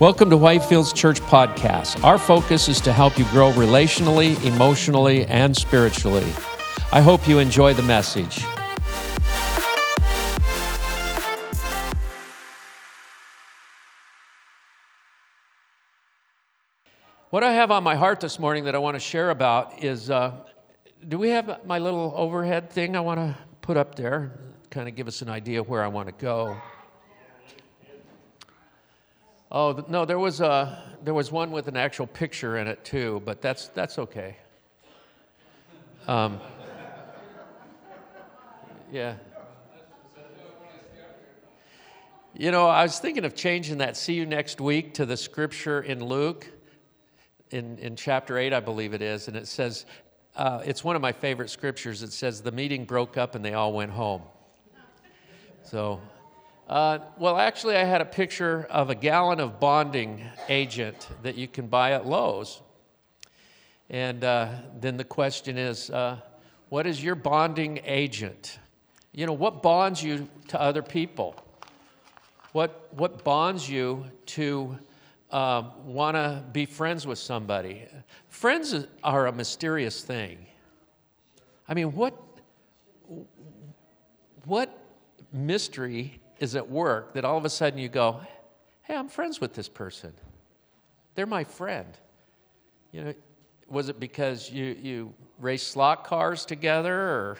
Welcome to Whitefields Church Podcast. Our focus is to help you grow relationally, emotionally, and spiritually. I hope you enjoy the message. What I have on my heart this morning that I want to share about is uh, do we have my little overhead thing I want to put up there? Kind of give us an idea where I want to go. Oh no, there was a there was one with an actual picture in it too, but that's that's okay. Um, yeah. You know, I was thinking of changing that "See you next week" to the scripture in Luke, in in chapter eight, I believe it is, and it says, uh, it's one of my favorite scriptures. It says, "The meeting broke up and they all went home." So uh, well, actually, I had a picture of a gallon of bonding agent that you can buy at Lowe's. And uh, then the question is uh, what is your bonding agent? You know, what bonds you to other people? What, what bonds you to um, want to be friends with somebody? Friends are a mysterious thing. I mean, what, what mystery is at work that all of a sudden you go, hey, I'm friends with this person. They're my friend. You know, was it because you, you raced slot cars together or,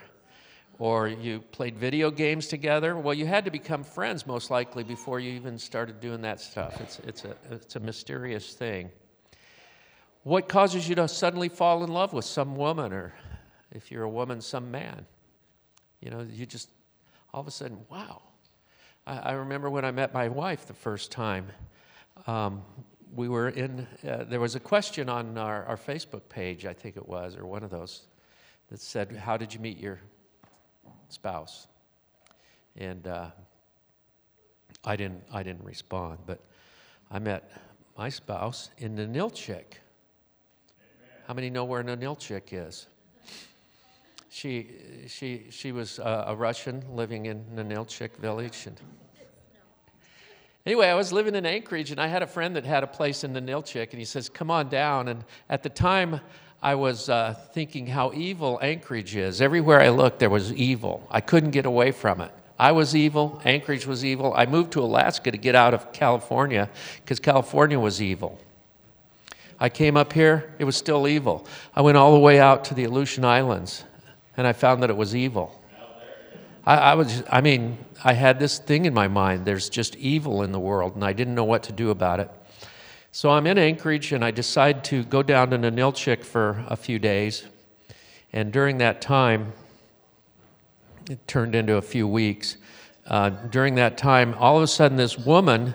or you played video games together? Well, you had to become friends most likely before you even started doing that stuff. It's, it's, a, it's a mysterious thing. What causes you to suddenly fall in love with some woman, or if you're a woman, some man? You know, you just all of a sudden, wow, I, I remember when I met my wife the first time. Um, we were in, uh, there was a question on our, our Facebook page, I think it was, or one of those, that said, How did you meet your spouse? And uh, I, didn't, I didn't respond, but I met my spouse in Ninilchik. How many know where Ninilchik is? She, she, she was a, a Russian living in Ninilchik village. And anyway, I was living in Anchorage, and I had a friend that had a place in Ninilchik, and he says, Come on down. And at the time, I was uh, thinking how evil Anchorage is. Everywhere I looked, there was evil. I couldn't get away from it. I was evil, Anchorage was evil. I moved to Alaska to get out of California because California was evil. I came up here, it was still evil. I went all the way out to the Aleutian Islands and I found that it was evil. I, I, was, I mean, I had this thing in my mind there's just evil in the world, and I didn't know what to do about it. So I'm in Anchorage, and I decide to go down to Ninilchik for a few days. And during that time, it turned into a few weeks. Uh, during that time, all of a sudden, this woman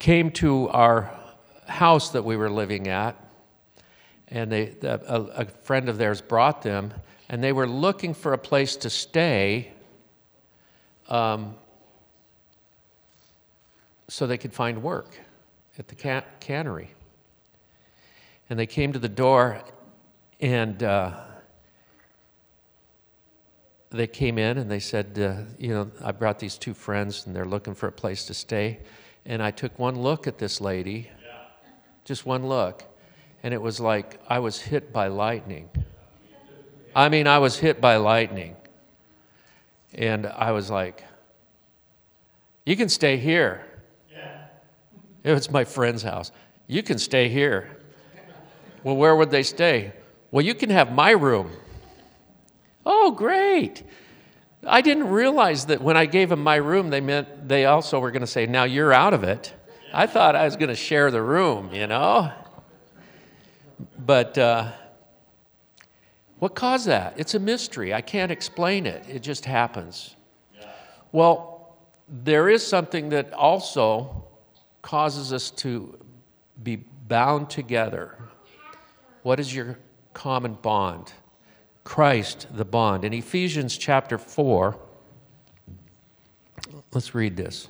came to our house that we were living at and they, a, a friend of theirs brought them, and they were looking for a place to stay um, so they could find work at the can- cannery. And they came to the door, and uh, they came in and they said, uh, You know, I brought these two friends, and they're looking for a place to stay. And I took one look at this lady, yeah. just one look and it was like I was hit by lightning. I mean, I was hit by lightning. And I was like, You can stay here. Yeah. It's my friend's house. You can stay here. Well, where would they stay? Well, you can have my room. Oh, great. I didn't realize that when I gave them my room, they meant they also were going to say, Now you're out of it. I thought I was going to share the room, you know? But uh, what caused that? It's a mystery. I can't explain it, it just happens. Yeah. Well, there is something that also causes us to be bound together. What is your common bond? Christ, the bond. In Ephesians chapter 4, let's read this.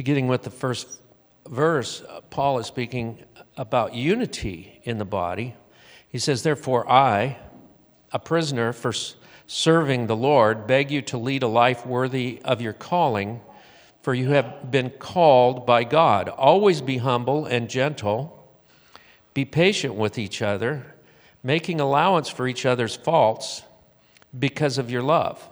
Beginning with the first verse, uh, Paul is speaking about unity in the body. He says, Therefore, I, a prisoner for serving the Lord, beg you to lead a life worthy of your calling, for you have been called by God. Always be humble and gentle, be patient with each other, making allowance for each other's faults because of your love.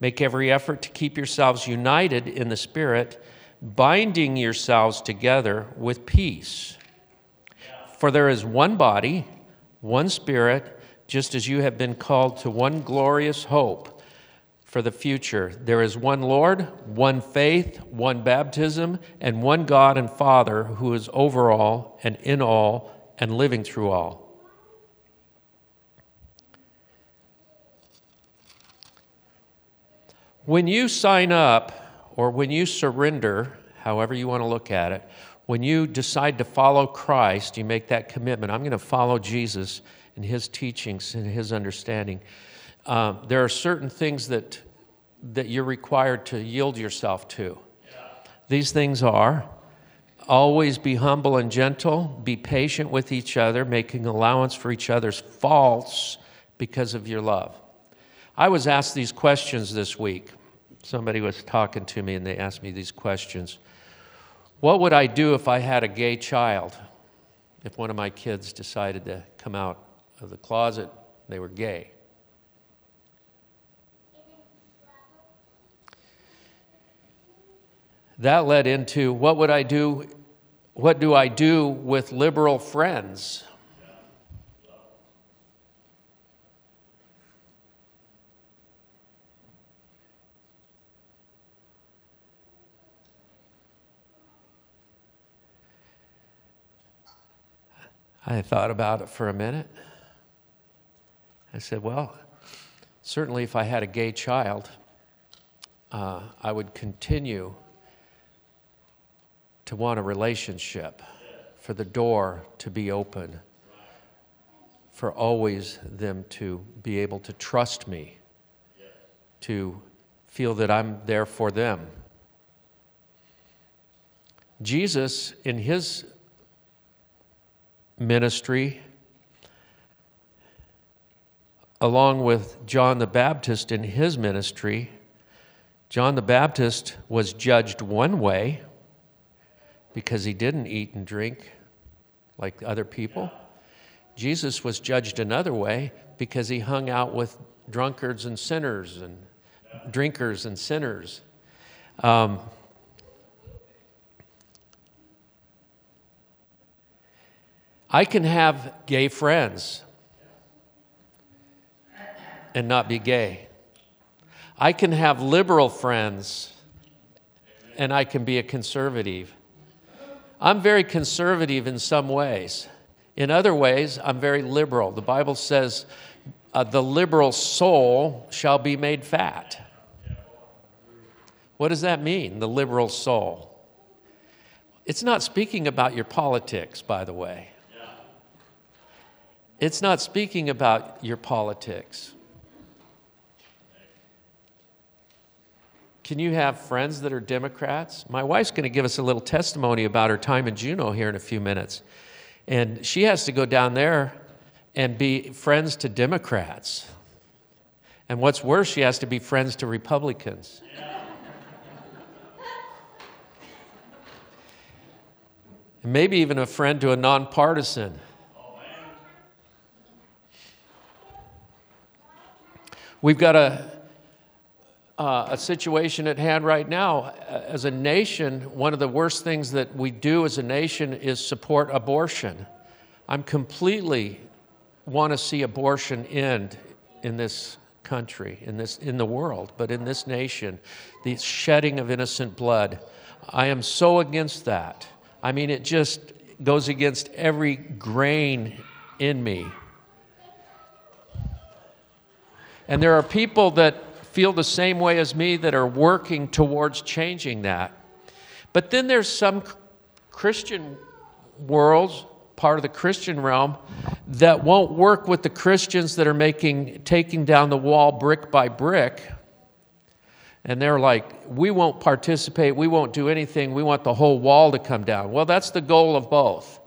Make every effort to keep yourselves united in the Spirit, binding yourselves together with peace. For there is one body, one Spirit, just as you have been called to one glorious hope for the future. There is one Lord, one faith, one baptism, and one God and Father who is over all and in all and living through all. When you sign up or when you surrender, however you want to look at it, when you decide to follow Christ, you make that commitment I'm going to follow Jesus and his teachings and his understanding. Um, there are certain things that, that you're required to yield yourself to. Yeah. These things are always be humble and gentle, be patient with each other, making allowance for each other's faults because of your love. I was asked these questions this week. Somebody was talking to me and they asked me these questions. What would I do if I had a gay child? If one of my kids decided to come out of the closet, they were gay. That led into what would I do? What do I do with liberal friends? I thought about it for a minute. I said, well, certainly if I had a gay child, uh, I would continue to want a relationship, for the door to be open, for always them to be able to trust me, to feel that I'm there for them. Jesus, in his ministry, along with John the Baptist in his ministry, John the Baptist was judged one way because he didn't eat and drink like other people. Jesus was judged another way because he hung out with drunkards and sinners and drinkers and sinners. Um, I can have gay friends and not be gay. I can have liberal friends and I can be a conservative. I'm very conservative in some ways. In other ways, I'm very liberal. The Bible says, uh, the liberal soul shall be made fat. What does that mean, the liberal soul? It's not speaking about your politics, by the way. It's not speaking about your politics. Can you have friends that are Democrats? My wife's going to give us a little testimony about her time in Juneau here in a few minutes. And she has to go down there and be friends to Democrats. And what's worse, she has to be friends to Republicans. and maybe even a friend to a nonpartisan. We've got a, uh, a situation at hand right now. As a nation, one of the worst things that we do as a nation is support abortion. I'm completely want to see abortion end in this country, in, this, in the world, but in this nation, the shedding of innocent blood. I am so against that. I mean, it just goes against every grain in me. And there are people that feel the same way as me that are working towards changing that. But then there's some Christian worlds, part of the Christian realm, that won't work with the Christians that are making taking down the wall brick by brick. And they're like, we won't participate, we won't do anything, we want the whole wall to come down. Well, that's the goal of both.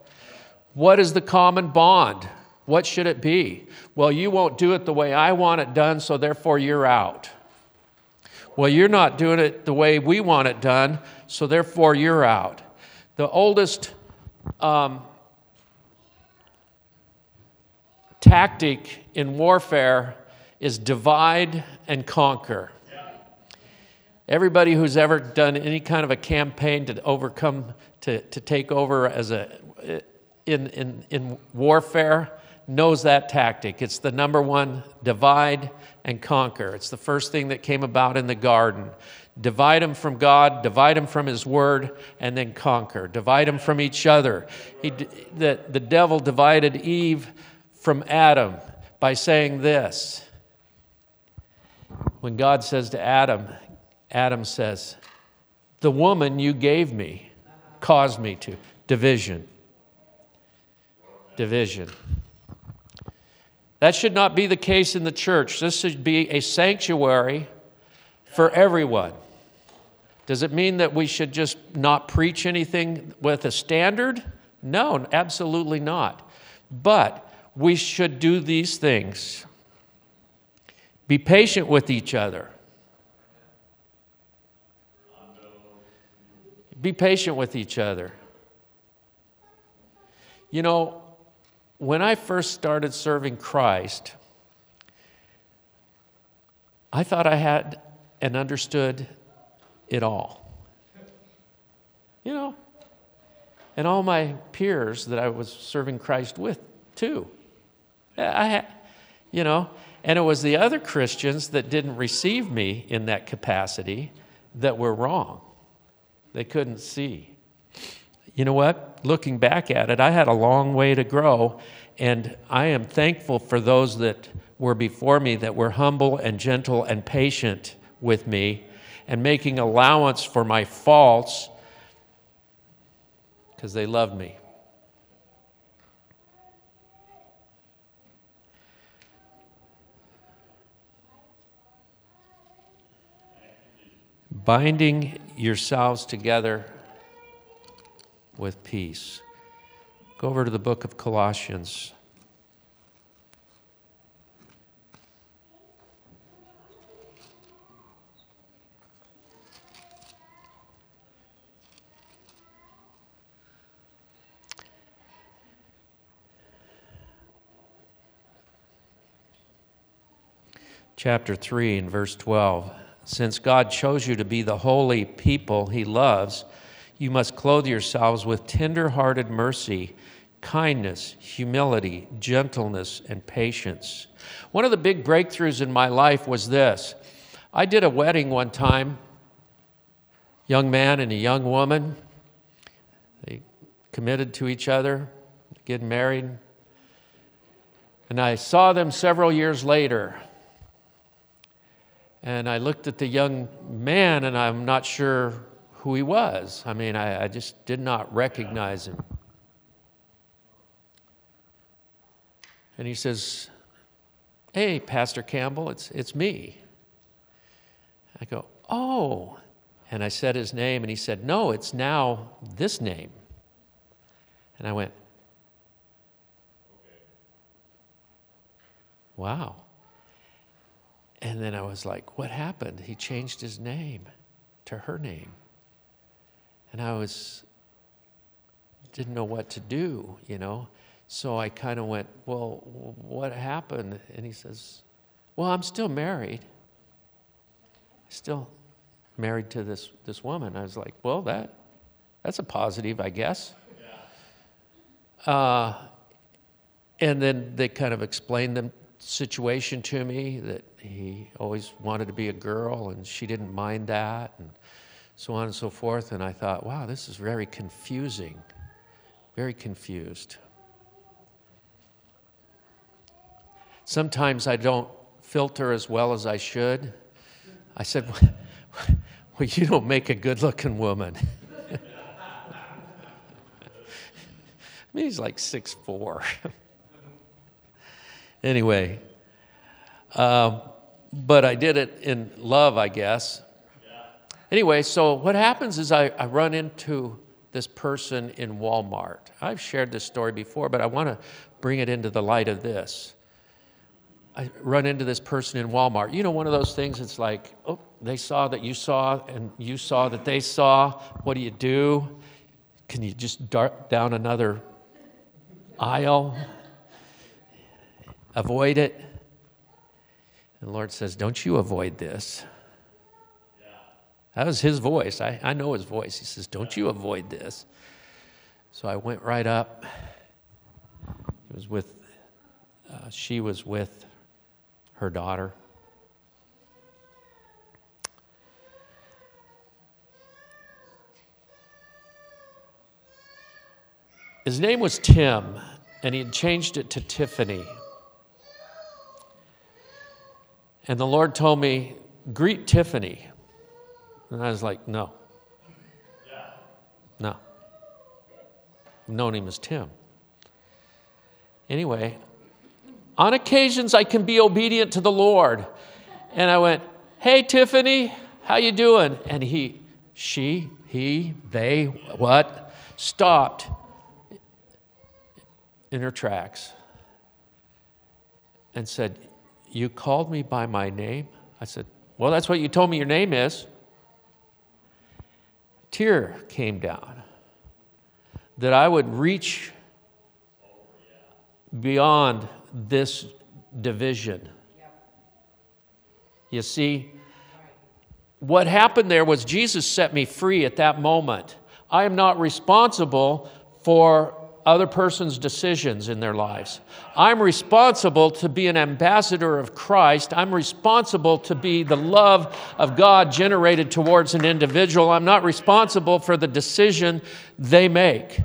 What is the common bond? What should it be? Well, you won't do it the way I want it done, so therefore you're out. Well, you're not doing it the way we want it done, so therefore you're out. The oldest um, tactic in warfare is divide and conquer. Everybody who's ever done any kind of a campaign to overcome, to, to take over as a, in, in, in warfare knows that tactic. It's the number one divide and conquer. It's the first thing that came about in the garden. Divide them from God, divide them from His Word, and then conquer. Divide them from each other. He, the, the devil divided Eve from Adam by saying this. When God says to Adam, Adam says, The woman you gave me caused me to. Division. Division. That should not be the case in the church. This should be a sanctuary for everyone. Does it mean that we should just not preach anything with a standard? No, absolutely not. But we should do these things be patient with each other. Be patient with each other. You know, when I first started serving Christ, I thought I had and understood it all. You know, and all my peers that I was serving Christ with, too. I had, you know, and it was the other Christians that didn't receive me in that capacity that were wrong. They couldn't see. You know what? Looking back at it, I had a long way to grow, and I am thankful for those that were before me that were humble and gentle and patient with me and making allowance for my faults because they loved me. Binding yourselves together with peace. Go over to the book of Colossians. Chapter 3 and verse 12. Since God chose you to be the holy people he loves, you must clothe yourselves with tender hearted mercy, kindness, humility, gentleness, and patience. One of the big breakthroughs in my life was this I did a wedding one time, young man and a young woman. They committed to each other, getting married. And I saw them several years later. And I looked at the young man, and I'm not sure who he was. I mean, I, I just did not recognize him. And he says, Hey, Pastor Campbell, it's, it's me. I go, Oh. And I said his name, and he said, No, it's now this name. And I went, Wow. And then I was like, What happened? He changed his name to her name. And I was, didn't know what to do, you know. So I kind of went, Well, what happened? And he says, Well, I'm still married. Still married to this, this woman. I was like, Well, that, that's a positive, I guess. Yeah. Uh, and then they kind of explained the situation to me that he always wanted to be a girl and she didn't mind that. And so on and so forth. And I thought, wow, this is very confusing, very confused. Sometimes I don't filter as well as I should. I said, well, you don't make a good looking woman. I mean, he's like six four. anyway, um, but I did it in love, I guess. Anyway, so what happens is I, I run into this person in Walmart. I've shared this story before, but I want to bring it into the light of this. I run into this person in Walmart. You know, one of those things, it's like, oh, they saw that you saw, and you saw that they saw. What do you do? Can you just dart down another aisle? Avoid it? And the Lord says, Don't you avoid this. That was his voice. I, I know his voice. He says, Don't you avoid this. So I went right up. He was with, uh, she was with her daughter. His name was Tim, and he had changed it to Tiffany. And the Lord told me, Greet Tiffany. And I was like, no. No. I've known him as Tim. Anyway, on occasions I can be obedient to the Lord. And I went, hey, Tiffany, how you doing? And he, she, he, they, what? Stopped in her tracks and said, You called me by my name? I said, Well, that's what you told me your name is tear came down, that I would reach beyond this division. You see, what happened there was Jesus set me free at that moment. I am not responsible for other person's decisions in their lives. I'm responsible to be an ambassador of Christ. I'm responsible to be the love of God generated towards an individual. I'm not responsible for the decision they make.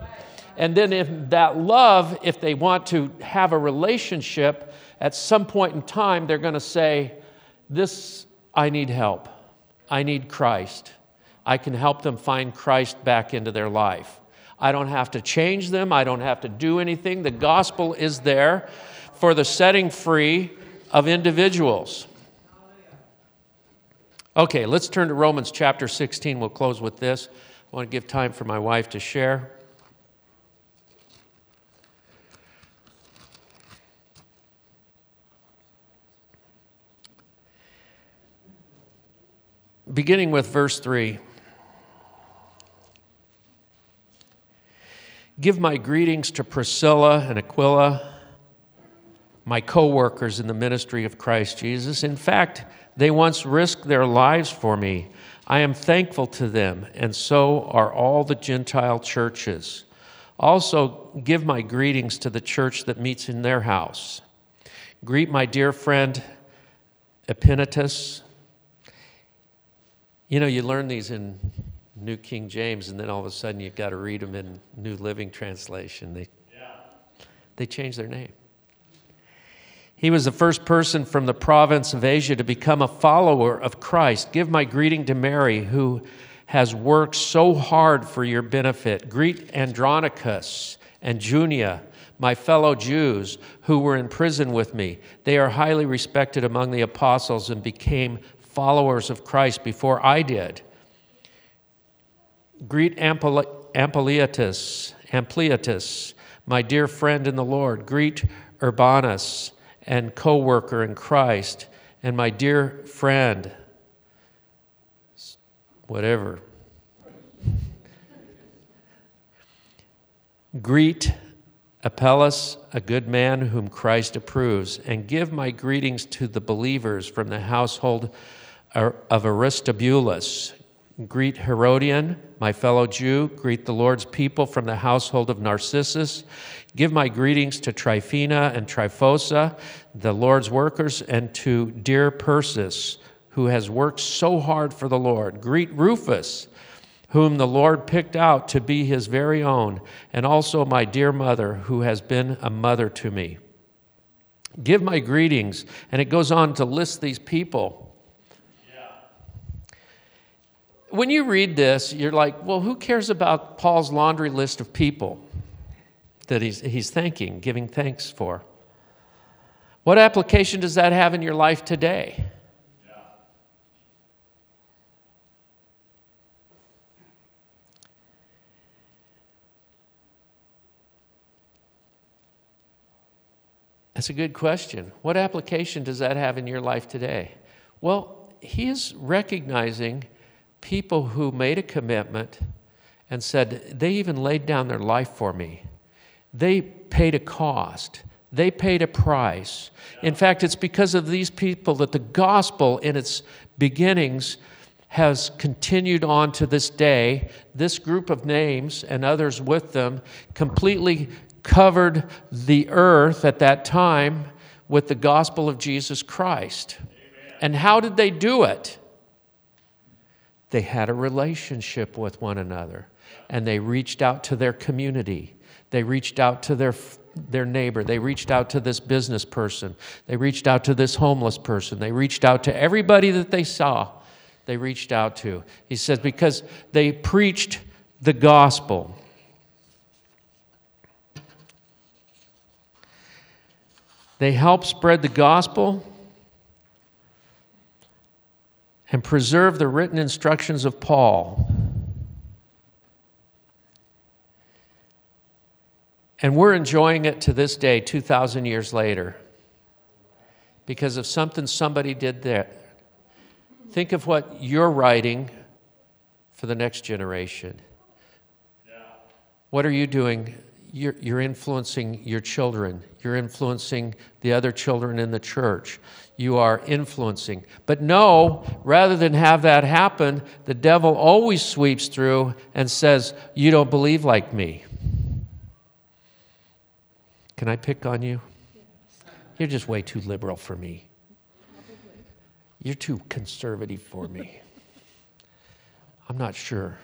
And then, if that love, if they want to have a relationship, at some point in time, they're going to say, This, I need help. I need Christ. I can help them find Christ back into their life. I don't have to change them. I don't have to do anything. The gospel is there for the setting free of individuals. Okay, let's turn to Romans chapter 16. We'll close with this. I want to give time for my wife to share. Beginning with verse 3. Give my greetings to Priscilla and Aquila, my co workers in the ministry of Christ Jesus. In fact, they once risked their lives for me. I am thankful to them, and so are all the Gentile churches. Also, give my greetings to the church that meets in their house. Greet my dear friend Epaenetus. You know, you learn these in New King James, and then all of a sudden you've got to read them in New Living Translation. They, yeah. they changed their name. He was the first person from the province of Asia to become a follower of Christ. Give my greeting to Mary, who has worked so hard for your benefit. Greet Andronicus and Junia, my fellow Jews who were in prison with me. They are highly respected among the apostles and became followers of Christ before I did. Greet Ampliatus, Ampliatus, my dear friend in the Lord. Greet Urbanus and co worker in Christ, and my dear friend, whatever. Greet Apelles, a good man whom Christ approves, and give my greetings to the believers from the household of Aristobulus. Greet Herodion, my fellow Jew. Greet the Lord's people from the household of Narcissus. Give my greetings to Tryphena and Tryphosa, the Lord's workers, and to dear Persis, who has worked so hard for the Lord. Greet Rufus, whom the Lord picked out to be his very own, and also my dear mother, who has been a mother to me. Give my greetings. And it goes on to list these people when you read this, you're like, well, who cares about Paul's laundry list of people that he's, he's thanking, giving thanks for? What application does that have in your life today? That's a good question. What application does that have in your life today? Well, he is recognizing people who made a commitment and said, they even laid down their life for me. They paid a cost. They paid a price. In fact, it's because of these people that the gospel, in its beginnings, has continued on to this day. This group of names and others with them completely covered the earth at that time with the gospel of Jesus Christ. Amen. And how did they do it? They had a relationship with one another and they reached out to their community. They reached out to their their neighbor. They reached out to this business person. They reached out to this homeless person. They reached out to everybody that they saw. They reached out to. He says, because they preached the gospel. They helped spread the gospel and preserve the written instructions of Paul. And we're enjoying it to this day, 2,000 years later, because of something somebody did there. Think of what you're writing for the next generation. What are you doing you're, you're influencing your children. You're influencing the other children in the church. You are influencing. But no, rather than have that happen, the devil always sweeps through and says, You don't believe like me. Can I pick on you? You're just way too liberal for me. You're too conservative for me. I'm not sure.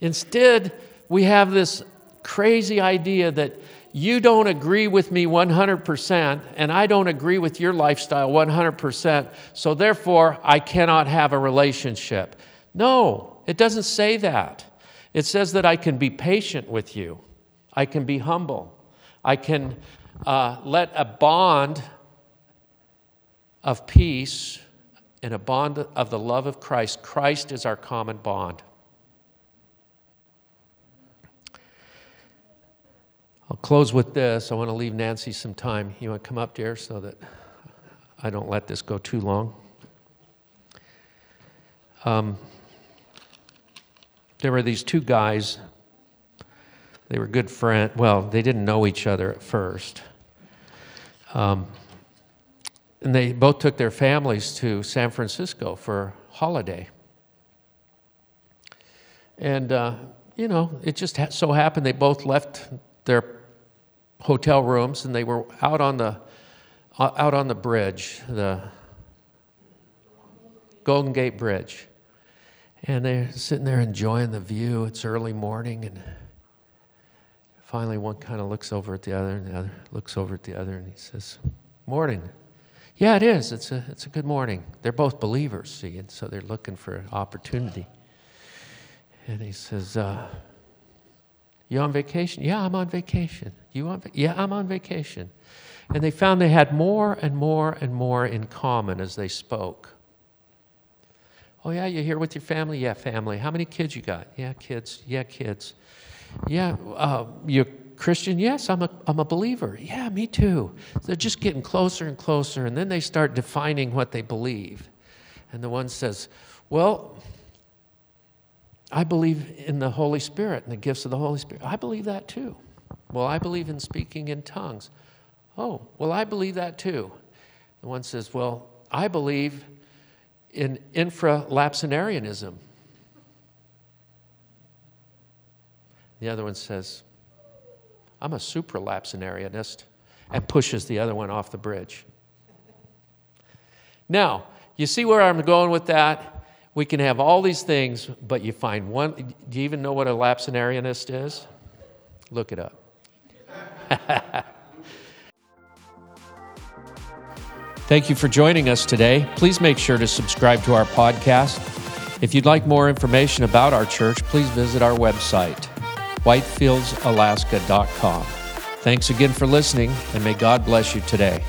Instead, we have this crazy idea that you don't agree with me 100%, and I don't agree with your lifestyle 100%, so therefore I cannot have a relationship. No, it doesn't say that. It says that I can be patient with you, I can be humble, I can uh, let a bond of peace and a bond of the love of Christ. Christ is our common bond. I'll close with this. I want to leave Nancy some time. You want to come up, dear, so that I don't let this go too long. Um, there were these two guys. They were good friends. Well, they didn't know each other at first. Um, and they both took their families to San Francisco for holiday. And, uh, you know, it just so happened they both left their hotel rooms, and they were out on the uh, out on the bridge, the Golden Gate Bridge, and they're sitting there enjoying the view. It's early morning, and finally, one kind of looks over at the other, and the other looks over at the other, and he says, "Morning." Yeah, it is. It's a it's a good morning. They're both believers, see, and so they're looking for opportunity. And he says. Uh, you on vacation? Yeah, I'm on vacation. You on? Va- yeah, I'm on vacation. And they found they had more and more and more in common as they spoke. Oh yeah, you're here with your family? Yeah, family. How many kids you got? Yeah, kids. Yeah, kids. Yeah, uh, you're Christian? Yes, I'm a, I'm a believer. Yeah, me too. They're just getting closer and closer, and then they start defining what they believe. And the one says, Well, I believe in the Holy Spirit and the gifts of the Holy Spirit. I believe that too. Well, I believe in speaking in tongues. Oh, well, I believe that too. The one says, Well, I believe in infralapsarianism. The other one says, I'm a supralapsarianist, and pushes the other one off the bridge. Now, you see where I'm going with that? We can have all these things, but you find one. Do you even know what a lapsarianist is? Look it up. Thank you for joining us today. Please make sure to subscribe to our podcast. If you'd like more information about our church, please visit our website, whitefieldsalaska.com. Thanks again for listening, and may God bless you today.